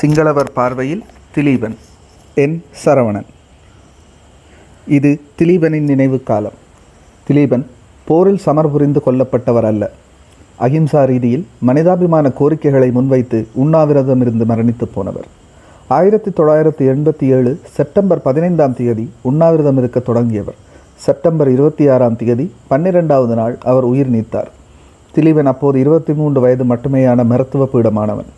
சிங்களவர் பார்வையில் திலீபன். என். சரவணன். இது திலீபனின் நினைவு காலம். திலீபன் போரில் சமர் புரிந்து கொல்லப்பட்டவர் அல்ல. அகிம்சா ரீதியில் மனிதாபிமான கோரிக்கைகளை முன்வைத்து உண்ணாவிரதம் இருந்து மரணித்து போனவர். ஆயிரத்தி தொள்ளாயிரத்தி எண்பத்தி ஏழு செப்டம்பர் பதினைந்தாம் தேதி உண்ணாவிரதம் இருக்க தொடங்கியவர். செப்டம்பர் இருபத்தி ஆறாம் தேதி பன்னிரெண்டாவது நாள் அவர் உயிர் நீத்தார். திலீபன் அப்போது இருபத்தி மூன்று வயது மட்டுமேயான மருத்துவ பீடமானவன்.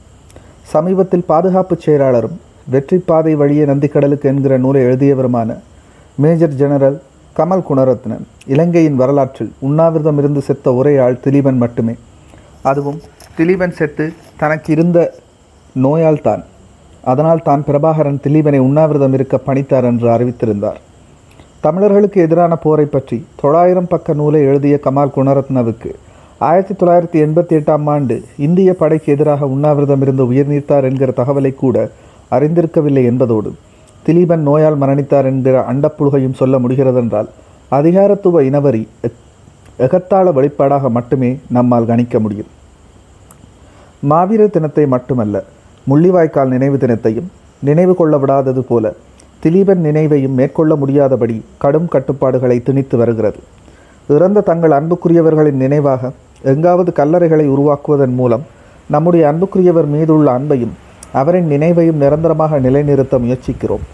சமீபத்தில் பாதுகாப்பு செயலாளரும் வெற்றி பாதை வழியே நந்திக்கடலுக்கு என்கிற நூலை எழுதியவருமான மேஜர் ஜெனரல் கமல் குணரத்னன் இலங்கையின் வரலாற்றில் உண்ணாவிரதம் இருந்து செத்த ஒரே ஆள் திலீபன் மட்டுமே. அதுவும் திலீபன் செத்து தனக்கு இருந்த நோயால் தான். அதனால் தான் பிரபாகரன் திலீபனை உண்ணாவிரதம் இருக்க பணித்தார் என்று அறிவித்திருந்தார். தமிழர்களுக்கு எதிரான போரை பற்றி தொள்ளாயிரம் பக்க நூலை எழுதிய கமால் குணரத்னவுக்கு ஆயிரத்தி தொள்ளாயிரத்தி எண்பத்தி எட்டாம் ஆண்டு இந்திய படைக்கு எதிராக உண்ணாவிரதம் இருந்து உயிர் நீத்தார் என்கிற தகவலை கூட அறிந்திருக்கவில்லை என்பதோடு திலீபன் நோயால் மரணித்தார் என்கிற அண்டப்புழுகையும் சொல்ல முடிகிறதென்றால் அதிகாரத்துவ இனவரி எக்- எகத்தாள வெளிப்பாடாக மட்டுமே நம்மால் கணிக்க முடியும். மாவீர தினத்தை மட்டுமல்ல முள்ளிவாய்க்கால் நினைவு தினத்தையும் நினைவு கொள்ள விடாதது போல திலீபன் நினைவையும் மேற்கொள்ள முடியாதபடி கடும் கட்டுப்பாடுகளை திணித்து வருகிறது. இறந்த தங்கள் அன்புக்குரியவர்களின் நினைவாக எங்காவது கல்லறைகளை உருவாக்குவதன் மூலம் நம்முடைய அன்புக்குரியவர் மீதுள்ள அன்பையும் அவரின் நினைவையும் நிரந்தரமாக நிலைநிறுத்த முயற்சிக்கிறோம்.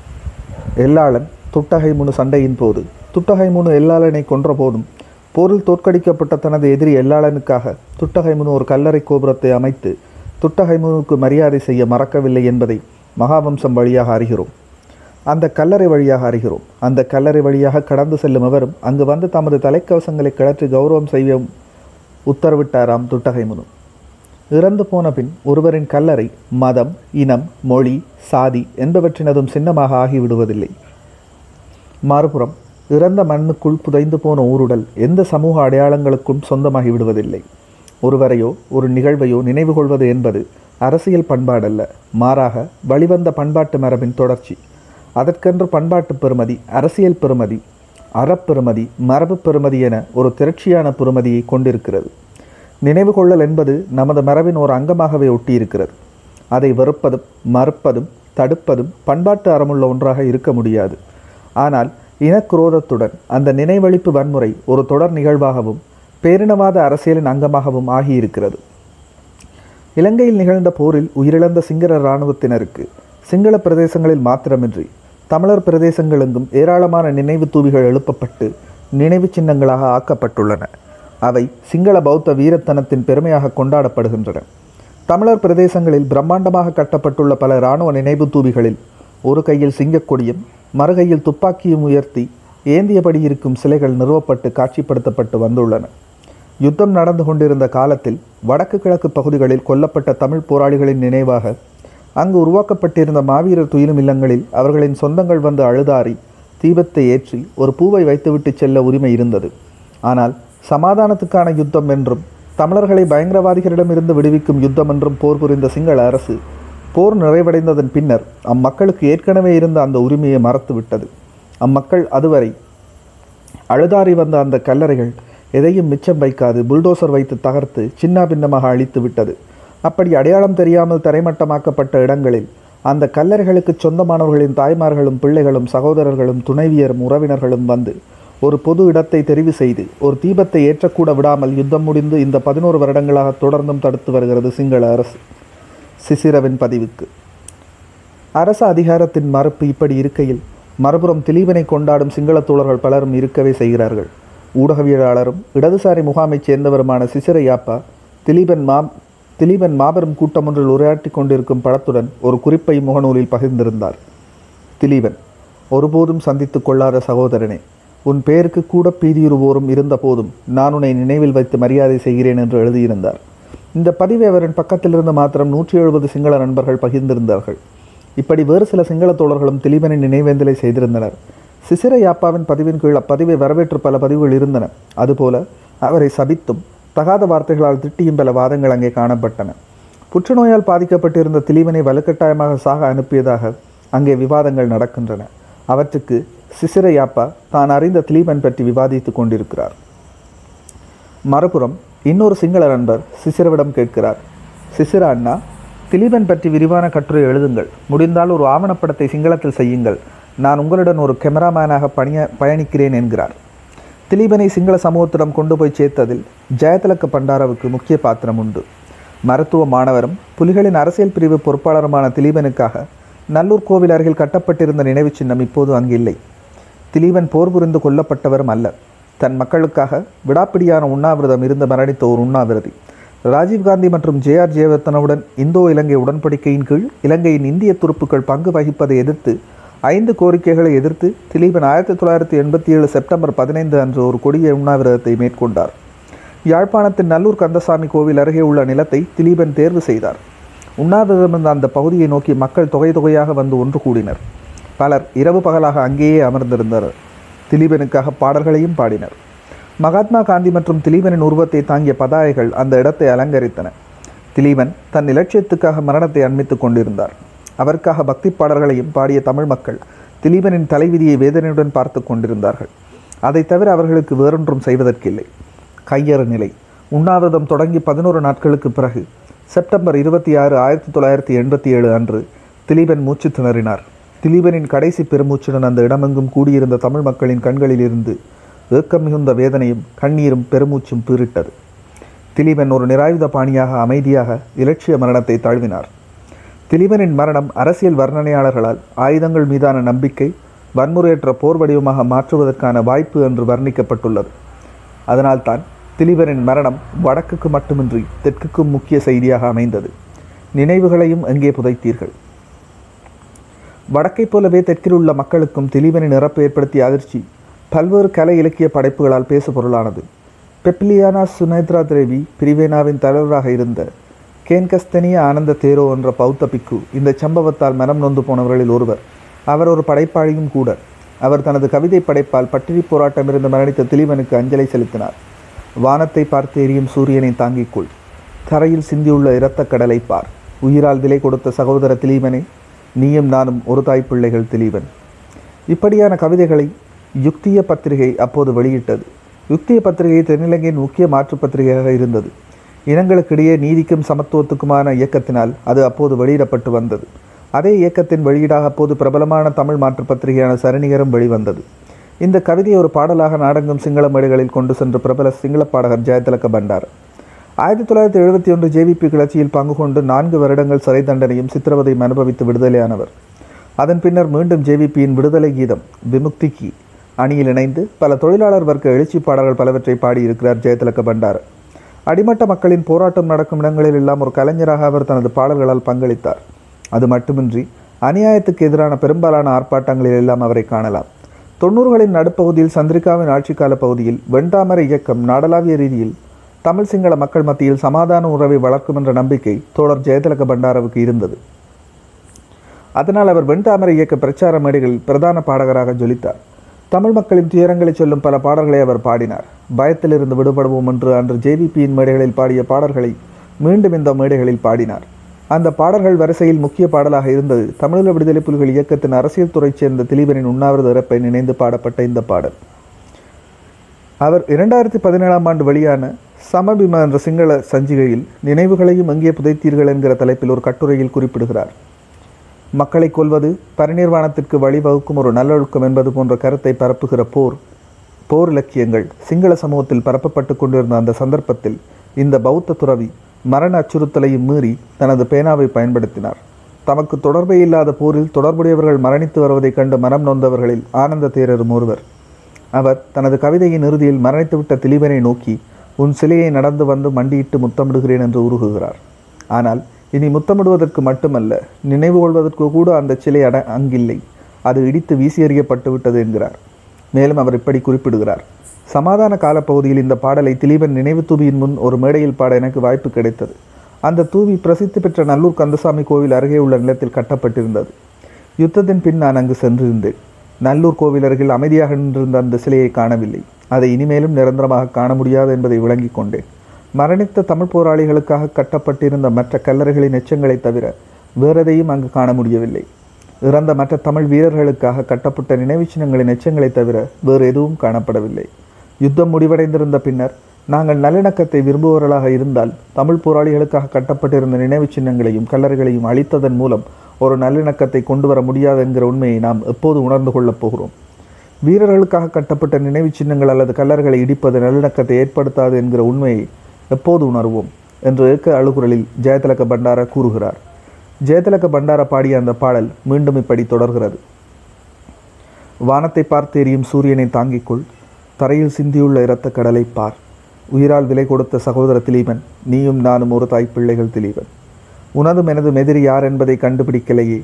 எல்லாளன் துட்டகை முனு சண்டையின் போது துட்டகை முனு எல்லாளனை கொன்ற போதும் போரில் தோற்கடிக்கப்பட்ட தனது எதிரி எல்லாளனுக்காக துட்டகை முனு ஒரு கல்லறை கோபுரத்தை அமைத்து துட்டகை முனுக்கு மரியாதை செய்ய மறக்கவில்லை என்பதை மகாவம்சம் வழியாக அறிகிறோம். அந்த கல்லறை வழியாக அறிகிறோம். அந்த கல்லறை வழியாக கடந்து செல்லும் அவரும் அங்கு வந்து தமது தலைக்கவசங்களை கிளற்றி கௌரவம் செய்ய உத்தரவிட்டாராம் துட்டகை முனு இறந்து போன பின் ஒருவரின் கல்லறை மதம் இனம் மொழி சாதி என்பவற்றினதும் சின்னமாக ஆகிவிடுவதில்லை. மறுபுறம் இறந்த மண்ணுக்குள் புதைந்து போன ஊருடல் எந்த சமூக அடையாளங்களுக்கும் சொந்தமாகி விடுவதில்லை ஒருவரையோ ஒரு நிகழ்வையோ நினைவு கொள்வது என்பது அரசியல் பண்பாடல்ல. மாறாக வழிவந்த பண்பாட்டு மரபின் தொடர்ச்சி. அதற்கென்று பண்பாட்டு பெறுமதி அரசியல் பெறுமதி அறப்பெருமதி மரபு பெருமதி என ஒரு திரட்சியான பெருமதியை கொண்டிருக்கிறது. நினைவு கொள்ளல் என்பது நமது மரபின் ஒரு அங்கமாகவே ஒட்டியிருக்கிறது. அதை வெறுப்பதும் மறுப்பதும் தடுப்பதும் பண்பாட்டு அறமுள்ள ஒன்றாக இருக்க முடியாது. ஆனால் இனக்குரோதத்துடன் அந்த நினைவழிப்பு வன்முறை ஒரு தொடர் நிகழ்வாகவும் பேரினவாத அரசியலின் அங்கமாகவும் ஆகியிருக்கிறது. இலங்கையில் நிகழ்ந்த போரில் உயிரிழந்த சிங்கள இராணுவத்தினருக்கு சிங்கள பிரதேசங்களில் மாத்திரமின்றி தமிழர் பிரதேசங்களெங்கும் ஏராளமான நினைவு தூவிகள் எழுப்பப்பட்டு நினைவு சின்னங்களாக ஆக்கப்பட்டுள்ளன. அவை சிங்கள பௌத்த வீரத்தனத்தின் பெருமையாக கொண்டாடப்படுகின்றன. தமிழர் பிரதேசங்களில் பிரம்மாண்டமாக கட்டப்பட்டுள்ள பல இராணுவ நினைவு தூவிகளில் ஒரு கையில் சிங்கக்கொடியும் மறுகையில் துப்பாக்கியும் உயர்த்தி ஏந்தியபடி இருக்கும் சிலைகள் நிறுவப்பட்டு காட்சிப்படுத்தப்பட்டு வந்துள்ளன. யுத்தம் நடந்து கொண்டிருந்த காலத்தில் வடக்கு கிழக்கு பகுதிகளில் கொல்லப்பட்ட தமிழ் போராளிகளின் நினைவாக அங்கு உருவாக்கப்பட்டிருந்த மாவீரர் துயிலும் இல்லங்களில் அவர்களின் சொந்தங்கள் வந்து அழுதாரி தீபத்தை ஏற்றி ஒரு பூவை வைத்துவிட்டு செல்ல உரிமை இருந்தது. ஆனால் சமாதானத்துக்கான யுத்தம் என்றும் தமிழர்களை பயங்கரவாதிகளிடமிருந்து விடுவிக்கும் யுத்தம் என்றும் போர் புரிந்த சிங்கள அரசு போர் நிறைவடைந்ததன் பின்னர் அம்மக்களுக்கு ஏற்கனவே இருந்த அந்த உரிமையை மறத்துவிட்டது. அம்மக்கள் அதுவரை அழுதாரி வந்த அந்த கல்லறைகள் எதையும் மிச்சம் வைக்காது புல்டோசர் வைத்து தகர்த்து சின்ன பின்னமாக அழித்து விட்டது அப்படி அடையாளம் தெரியாமல் தரைமட்டமாக்கப்பட்ட இடங்களில் அந்த கல்லறைகளுக்கு சொந்தமானவர்களின் தாய்மார்களும் பிள்ளைகளும் சகோதரர்களும் துணைவியரும் உறவினர்களும் வந்து ஒரு பொது இடத்தை தெரிவு செய்து ஒரு தீபத்தை ஏற்றக்கூட விடாமல் யுத்தம் முடிந்து இந்த பதினோரு வருடங்களாக தொடர்ந்தும் தடுத்து வருகிறது சிங்கள அரசு. சிசிரவின் பதிவுக்கு. அரச அதிகாரத்தின் மறுப்பு இப்படி இருக்கையில் மறுபுறம் திலீபனை கொண்டாடும் சிங்கள தோழர்கள் பலரும் இருக்கவே செய்கிறார்கள். ஊடகவியலாளரும் இடதுசாரி முகாமைச் சேர்ந்தவருமான சிசிரையாப்பா திலீபன் மா திலீபன் மாபெரும் கூட்டம் ஒன்றில் உரையாற்றி கொண்டிருக்கும் படத்துடன் ஒரு குறிப்பை முகநூலில் பகிர்ந்திருந்தார். திலீபன் ஒருபோதும் சந்தித்துக் கொள்ளாத சகோதரனே உன் பெயருக்கு கூட பீதியுறுவோரும் இருந்த போதும் நான் உன்னை நினைவில் வைத்து மரியாதை செய்கிறேன் என்று எழுதியிருந்தார். இந்த பதிவை அவரின் பக்கத்திலிருந்து மாத்திரம் நூற்றி எழுபது சிங்கள நண்பர்கள் பகிர்ந்திருந்தார்கள். இப்படி வேறு சில சிங்கள தோழர்களும் திலீபனின் நினைவேந்தலை செய்திருந்தனர். சிசிர யாப்பாவின் பதிவின் கீழ் அப்பதிவை வரவேற்று பல பதிவுகள் இருந்தன. அதுபோல அவரை சபித்தும் தகாத வார்த்தைகளால் திட்டியும் பல வாதங்கள் அங்கே காணப்பட்டன. புற்றுநோயால் பாதிக்கப்பட்டிருந்த திலீவனை வலுக்கட்டாயமாக சாக அனுப்பியதாக அங்கே விவாதங்கள் நடக்கின்றன. அவற்றுக்கு சிசிரையாப்பா தான் அறிந்த திலீபன் பற்றி விவாதித்துக் கொண்டிருக்கிறார். மறுபுறம் இன்னொரு சிங்கள நண்பர் சிசிரவிடம் கேட்கிறார். சிசிர அண்ணா திலீபன் பற்றி விரிவான கட்டுரை எழுதுங்கள். முடிந்தால் ஒரு ஆவணப்படத்தை சிங்களத்தில் செய்யுங்கள். நான் உங்களுடன் ஒரு கேமராமேனாக பணிய பயணிக்கிறேன் என்கிறார். திலீபனை சிங்கள சமூகத்திடம் கொண்டு போய் சேர்த்ததில் ஜெயதிலக்க பண்டாரவுக்கு முக்கிய பாத்திரம் உண்டு. மருத்துவ மாணவரும் புலிகளின் அரசியல் பிரிவு பொறுப்பாளருமான திலீபனுக்காக நல்லூர் கோவில் அருகில் கட்டப்பட்டிருந்த நினைவுச் சின்னம் இப்போது அங்கு இல்லை. திலீபன் போர் புரிந்து கொல்லப்பட்டவரும் அல்ல. தன் மக்களுக்காக விடாப்பிடியான உண்ணாவிரதம் இருந்து மரணித்த ஒரு உண்ணாவிரதி. ராஜீவ்காந்தி மற்றும் ஜே ஆர் ஜெயவர்த்தனவுடன் இந்தோ இலங்கை உடன்படிக்கையின் கீழ் இலங்கையின் இந்திய துருப்புக்கள் பங்கு வகிப்பதை எதிர்த்து ஐந்து கோரிக்கைகளை எதிர்த்து திலீபன் ஆயிரத்தி தொள்ளாயிரத்தி எண்பத்தி ஏழு செப்டம்பர் பதினைந்து அன்று ஒரு கொடிய உண்ணாவிரதத்தை மேற்கொண்டார். யாழ்ப்பாணத்தின் நல்லூர் கந்தசாமி கோவில் அருகே உள்ள நிலத்தை திலீபன் தேர்வு செய்தார். உண்ணாவிரதம் இருந்த அந்த பகுதியை நோக்கி மக்கள் தொகை தொகையாக வந்து ஒன்று கூடினர். பலர் இரவு பகலாக அங்கேயே அமர்ந்திருந்தனர். திலீபனுக்காக பாடல்களையும் பாடினர். மகாத்மா காந்தி மற்றும் திலீபனின் உருவத்தை தாங்கிய பதாகைகள் அந்த இடத்தை அலங்கரித்தன. திலீபன் தன் இலட்சியத்துக்காக மரணத்தை அண்மித்துக் கொண்டிருந்தார். அவருக்காக பக்தி பாடல்களையும் பாடிய தமிழ் மக்கள் திலீபனின் தலைவிதியை வேதனையுடன் பார்த்து கொண்டிருந்தார்கள். அதை தவிர அவர்களுக்கு வேறொன்றும் செய்வதற்கில்லை. கையறு நிலை. உண்ணாவிரதம் தொடங்கி பதினோரு நாட்களுக்கு பிறகு செப்டம்பர் இருபத்தி ஆறு ஆயிரத்தி தொள்ளாயிரத்தி எண்பத்தி ஏழு அன்று திலீபன் மூச்சு திணறினார். திலீபனின் கடைசி பெருமூச்சுடன் அந்த இடமெங்கும் கூடியிருந்த தமிழ் மக்களின் கண்களில் இருந்து ஏக்கம் மிகுந்த வேதனையும் கண்ணீரும் பெருமூச்சும் பீரிட்டது திலீபன் ஒரு நிராயுத பாணியாக அமைதியாக இலட்சிய மரணத்தை தாழ்வினார். திலீபனின் மரணம் அரசியல் வர்ணனையாளர்களால் ஆயுதங்கள் மீதான நம்பிக்கை வன்முறையற்ற போர் வடிவமாக மாற்றுவதற்கான வாய்ப்பு என்று வர்ணிக்கப்பட்டுள்ளது. அதனால்தான் திலீபனின் மரணம் வடக்குக்கு மட்டுமின்றி தெற்குக்கும் முக்கிய செய்தியாக அமைந்தது. நினைவுகளையும் எங்கே புதைத்தீர்கள்? வடக்கைப் போலவே தெற்கில் உள்ள மக்களுக்கும் திலீபனின் இறப்பு ஏற்படுத்திய அதிர்ச்சி பல்வேறு கலை இலக்கிய படைப்புகளால் பேசுபொருளானது. பெப்லியானா சுனேத்ரா தேவி பிரிவேனாவின் தலைவராக இருந்த கேன்கஸ்தனிய ஆனந்த தேரோ என்ற பௌத்த பிக்கு இந்த சம்பவத்தால் மனம் நொந்து போனவர்களில் ஒருவர். அவர் ஒரு படைப்பாளியும் கூட. அவர் தனது கவிதை படைப்பால் பட்டினி போராட்டமிருந்து மரணித்த திலீபனுக்கு அஞ்சலி செலுத்தினார். வானத்தை பார்த்து எரியும் சூரியனை தாங்கிக்கொள் தரையில் சிந்தியுள்ள இரத்தக் கடலை பார். உயிரால் விலை கொடுத்த சகோதர திலீபனே நீயும் நானும் ஒரு தாய் பிள்ளைகள் திலீபன். இப்படியான கவிதைகளை யுக்திய பத்திரிகை அப்போது வெளியிட்டது. யுக்திய பத்திரிகை தென்னிலங்கையின் முக்கிய மாற்று பத்திரிகையாக இருந்தது. இனங்களுக்கிடையே நீதிக்கும் சமத்துவத்துக்குமான இயக்கத்தினால் அது அப்போது வெளியிடப்பட்டு வந்தது. அதே இயக்கத்தின் வெளியீடாக அப்போது பிரபலமான தமிழ் மாற்று பத்திரிகையான சரணிகரம் வெளிவந்தது. இந்த கவிதையை ஒரு பாடலாக நாடெங்கும் சிங்கள மேடைகளில் கொண்டு சென்ற பிரபல சிங்கள பாடகர் ஜெயதிலக பண்டார். ஆயிரத்தி தொள்ளாயிரத்தி எழுபத்தி ஒன்று ஜேவிபி கிளர்ச்சியில் பங்கு கொண்டு நான்கு வருடங்கள் சிறை தண்டனையும் சித்திரவதையும் அனுபவித்து விடுதலையானவர். அதன் பின்னர் மீண்டும் ஜேவிபியின் விடுதலை கீதம் விமுக்திக்கு அணியில் இணைந்து பல தொழிலாளர் வர்க்க எழுச்சி பாடல்கள் பலவற்றை பாடியிருக்கிறார் ஜெயதிலக பண்டார். அடிமட்ட மக்களின் போராட்டம் நடக்கும் இடங்களில் எல்லாம் ஒரு கலைஞராக அவர் தனது பாடல்களால் பங்களித்தார். அது மட்டுமின்றி அநியாயத்துக்கு எதிரான பெரும்பாலான ஆர்ப்பாட்டங்களில் எல்லாம் அவரை காணலாம். தொண்ணூறுகளின் நடுப்பகுதியில் சந்திரிகாவின் ஆட்சிக்கால பகுதியில் வெண்டாமரை இயக்கம் நாடளாவிய ரீதியில் தமிழ் சிங்கள மக்கள் மத்தியில் சமாதான உறவை வளர்க்கும் என்ற நம்பிக்கை தோழர் ஜெயதிலக பண்டாரவுக்கு இருந்தது. அதனால் அவர் வெண்தாமரை இயக்க பிரச்சார மேடைகளில் பிரதான பாடகராக ஜொலித்தார். தமிழ் மக்களின் துயரங்களை சொல்லும் பல பாடல்களை அவர் பாடினார். பயத்திலிருந்து விடுபடுவோம் என்று அன்று ஜேவிபியின் மேடைகளில் பாடிய பாடல்களை மீண்டும் இந்த மேடைகளில் பாடினார். அந்த பாடல்கள் வரிசையில் முக்கிய பாடலாக இருந்தது. தமிழீழ விடுதலை புலிகள் இயக்கத்தின் அரசியல் துறைச் சேர்ந்த திலீபனின் உண்ணாவிரத இறப்பை நினைந்து பாடப்பட்ட இந்த பாடல். அவர் இரண்டாயிரத்தி பதினேழாம் ஆண்டு வெளியான சமபிம என்ற சிங்கள சஞ்சிகையில் நினைவுகளையும் எங்கே புதைத்தீர்கள் என்கிற தலைப்பில் ஒரு கட்டுரையில் குறிப்பிடுகிறார். மக்களை கொல்வது பரிநிர்வாணத்திற்கு வழிவகுக்கும் ஒரு நல்லொழுக்கம் என்பது போன்ற கருத்தை பரப்புகிற போர் போர் இலக்கியங்கள் சிங்கள சமூகத்தில் பரப்பப்பட்டு கொண்டிருந்த அந்த சந்தர்ப்பத்தில் இந்த பௌத்த துறவி மரண அச்சுறுத்தலையும் மீறி தனது பேனாவை பயன்படுத்தினார். தமக்கு தொடர்பே இல்லாத போரில் தொடர்புடையவர்கள் மரணித்து வருவதைக் கண்டு மனம் நொந்தவர்களில் ஆனந்த தேரரும் ஒருவர். அவர் தனது கவிதையின் இறுதியில் மரணித்துவிட்ட திலீபனை நோக்கி உன் சிலையை நடந்து வந்து மண்டியிட்டு முத்தமிடுகிறேன் என்று உருகுகிறார். ஆனால் இனி முத்தமிடுவதற்கு மட்டுமல்ல நினைவு கொள்வதற்கு கூட அந்த சிலை அட அங்கில்லை. அது இடித்து வீசி எறியப்பட்டு விட்டது என்கிறார். மேலும் அவர் இப்படி குறிப்பிடுகிறார். சமாதான காலப்பகுதியில் இந்த பாடலை திலீபன் நினைவு தூவியின் முன் ஒரு மேடையில் பாட எனக்கு வாய்ப்பு கிடைத்தது. அந்த தூவி பிரசித்தி பெற்ற நல்லூர் கந்தசாமி கோவில் அருகே உள்ள நிலத்தில் கட்டப்பட்டிருந்தது. யுத்தத்தின் பின் நான் அங்கு சென்றிருந்தேன். நல்லூர் கோவில் அருகில் அமைதியாக நின்றிருந்த அந்த சிலையை காணவில்லை. அதை இனிமேலும் நிரந்தரமாக காண முடியாது என்பதை விளங்கிக் கொண்டேன். மரணித்த தமிழ் போராளிகளுக்காக கட்டப்பட்டிருந்த மற்ற கல்லறைகளின் எச்சங்களைத் தவிர வேறெதையும் அங்கு காண முடியவில்லை. இறந்த மற்ற தமிழ் வீரர்களுக்காக கட்டப்பட்ட நினைவு சின்னங்களின் எச்சங்களைத் தவிர வேறு எதுவும் காணப்படவில்லை. யுத்தம் முடிவடைந்திருந்த பின்னர் நாங்கள் நல்லிணக்கத்தை விரும்புபவர்களாக இருந்தால் தமிழ் போராளிகளுக்காக கட்டப்பட்டிருந்த நினைவுச் சின்னங்களையும் கல்லறைகளையும் அழித்ததன் மூலம் ஒரு நல்லிணக்கத்தை கொண்டு வர முடியாது என்கிற உண்மையை நாம் எப்போது உணர்ந்து கொள்ளப் போகிறோம்? வீரர்களுக்காக கட்டப்பட்ட நினைவு சின்னங்கள் அல்லது கல்லறைகளை இடிப்பது நல்லிணக்கத்தை ஏற்படுத்தாது என்கிற உண்மையை எப்போது உணர்வோம்? என்று ஏக்க அழுகுரலில் ஜெயதிலக பண்டார கூறுகிறார். ஜெயதிலக பண்டார பாடிய அந்த பாடல் மீண்டும் இப்படி தொடர்கிறது. வானத்தை பார்த்து எரியும் சூரியனை தாங்கிக்கொள் தரையில் சிந்தியுள்ள இரத்த கடலை பார். உயிரால் விலை கொடுத்த சகோதர திலீபன் நீயும் நானும் ஒரு தாய் பிள்ளைகள் திலீபன். உனதும் எனது எதிரி யார் என்பதை கண்டுபிடிக்கலையே.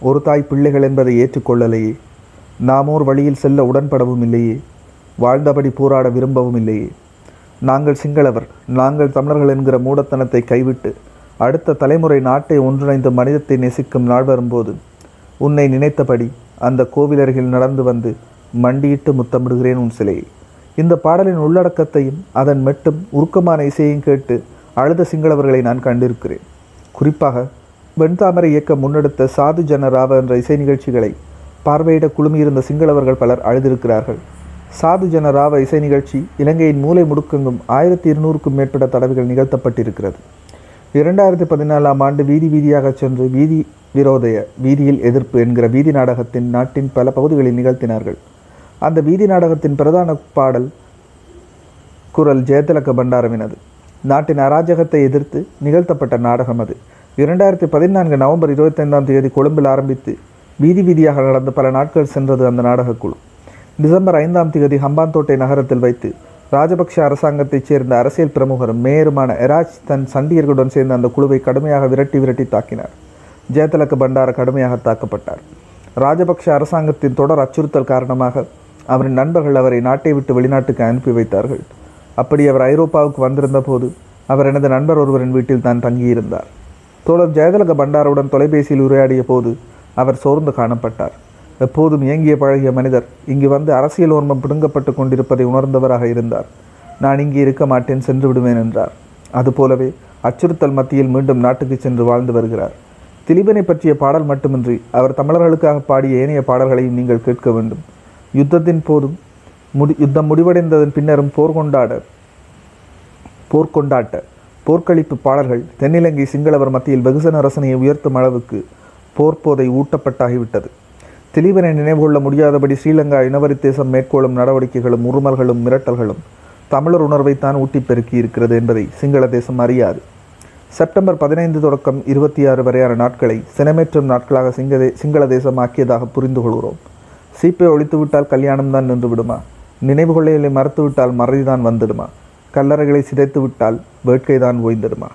ஒரு தாய் பிள்ளைகள் என்பதை ஏற்றுக்கொள்ளலையே. நாமோர் வழியில் செல்ல உடன்படவும் இல்லையே. வாழ்ந்தபடி போராட விரும்பவும் இல்லையே. நாங்கள் சிங்களவர் நாங்கள் தமிழர்கள் என்கிற மூடத்தனத்தை கைவிட்டு அடுத்த தலைமுறை நாட்டை ஒன்றிணைந்து மனிதத்தை நேசிக்கும் நாள் வரும்போது உன்னை நினைத்தபடி அந்த கோவிலர்கள் நடந்து வந்து மண்டியிட்டு முத்தமிடுகிறேன் உன் சிலையை. இந்த பாடலின் உள்ளடக்கத்தையும் அதன் மெட்டும் உருக்கமான இசையையும் கேட்டு அழுத சிங்களவர்களை நான் கண்டிருக்கிறேன். குறிப்பாக வெண்தாமரை இயக்கம் முன்னெடுத்த சாது ஜன ராவ என்ற இசை நிகழ்ச்சிகளை பார்வையிட குழுமியிருந்த சிங்களவர்கள் பலர் அழுதிருக்கிறார்கள். சாது ஜன ராவ இசை நிகழ்ச்சி இலங்கையின் மூலை முடுக்கெங்கும் ஆயிரத்தி இருநூறுக்கும் மேற்பட்ட தடவைகள் நிகழ்த்தப்பட்டிருக்கிறது. இரண்டாயிரத்தி பதினாலாம் ஆண்டு வீதி வீதியாக சென்று வீதி விரோதய வீதியில் எதிர்ப்பு என்கிற வீதி நாடகத்தின் நாட்டின் பல பகுதிகளில் நிகழ்த்தினார்கள். அந்த வீதி நாடகத்தின் பிரதான பாடல் குரல் ஜெயதிலக பண்டாரவினது நாட்டின் அராஜகத்தை எதிர்த்து நிகழ்த்தப்பட்ட நாடகம் அது. இரண்டாயிரத்தி பதினான்கு நவம்பர் இருபத்தைந்தாம் தேதி கொழும்பில் ஆரம்பித்து வீதி வீதியாக நடந்த பல நாட்கள் சென்றது அந்த நாடகக்குழு. டிசம்பர் ஐந்தாம் தேதி ஹம்பாந்தோட்டை நகரத்தில் வைத்து ராஜபக்ஷ அரசாங்கத்தைச் சேர்ந்த அரசியல் பிரமுகரும் மேயருமான எராஜ் தன் சண்டியர்களுடன் சேர்ந்த அந்த குழுவை கடுமையாக விரட்டி விரட்டி தாக்கினார். ஜெயதிலக பண்டார கடுமையாக தாக்கப்பட்டார். ராஜபக்ஷ அரசாங்கத்தின் தொடர் அச்சுறுத்தல் காரணமாக அவரின் நண்பர்கள் அவரை நாட்டை விட்டு வெளிநாட்டுக்கு அனுப்பி வைத்தார்கள். அப்படி அவர் ஐரோப்பாவுக்கு வந்திருந்த போது அவர் எனது நண்பர் ஒருவரின் வீட்டில் தான் தங்கியிருந்தார். தோழர் ஜெயதிலக பண்டாருடன் தொலைபேசியில் உரையாடிய போது அவர் சோர்ந்து காணப்பட்டார். எப்போதும் இயங்கிய பழகிய மனிதர் இங்கு வந்து அரசியல் ஓர்மம் பிடுங்கப்பட்டு கொண்டிருப்பதை உணர்ந்தவராக இருந்தார். நான் இங்கே இருக்க மாட்டேன் சென்று விடுவேன் என்றார். அதுபோலவே அச்சுறுத்தல் மத்தியில் மீண்டும் நாட்டுக்கு சென்று வாழ்ந்து வருகிறார். திலீபனை பற்றிய பாடல் மட்டுமின்றி அவர் தமிழர்களுக்காக பாடிய ஏனைய பாடல்களையும் நீங்கள் கேட்க வேண்டும். யுத்தத்தின் போதும் முடி யுத்தம் முடிவடைந்ததன் பின்னரும் போர் கொண்டாட போர்க்கொண்டாட்ட போர்க்களிப்பு பாடல்கள் தென்னிலங்கை சிங்களவர் மத்தியில் வெகுசன ரசனையை உயர்த்தும் அளவுக்கு போர்ப்போதை ஊட்டப்பட்டாகிவிட்டது. திலீபனை நினைவுகொள்ள முடியாதபடி ஸ்ரீலங்கா இனவரி தேசம் மேற்கொள்ளும் நடவடிக்கைகளும் உருமல்களும் மிரட்டல்களும் தமிழர் உணர்வைத்தான் ஊட்டி பெருக்கி இருக்கிறது என்பதை சிங்கள தேசம் அறியாது. செப்டம்பர் பதினைந்து தொடக்கம் இருபத்தி ஆறு வரையான நாட்களை சினமேற்றும் நாட்களாக சிங்கதே சிங்கள தேசம் ஆக்கியதாக புரிந்து கொள்கிறோம் சீப்பை ஒழித்துவிட்டால் கல்யாணம் தான் நின்று விடுமா நினைவு கொள்ளைகளை மறுத்துவிட்டால் மறதிதான் வந்துடுமா? கல்லறைகளை சிதைத்து விட்டால் வேட்கைதான் ஓய்ந்திடுமா?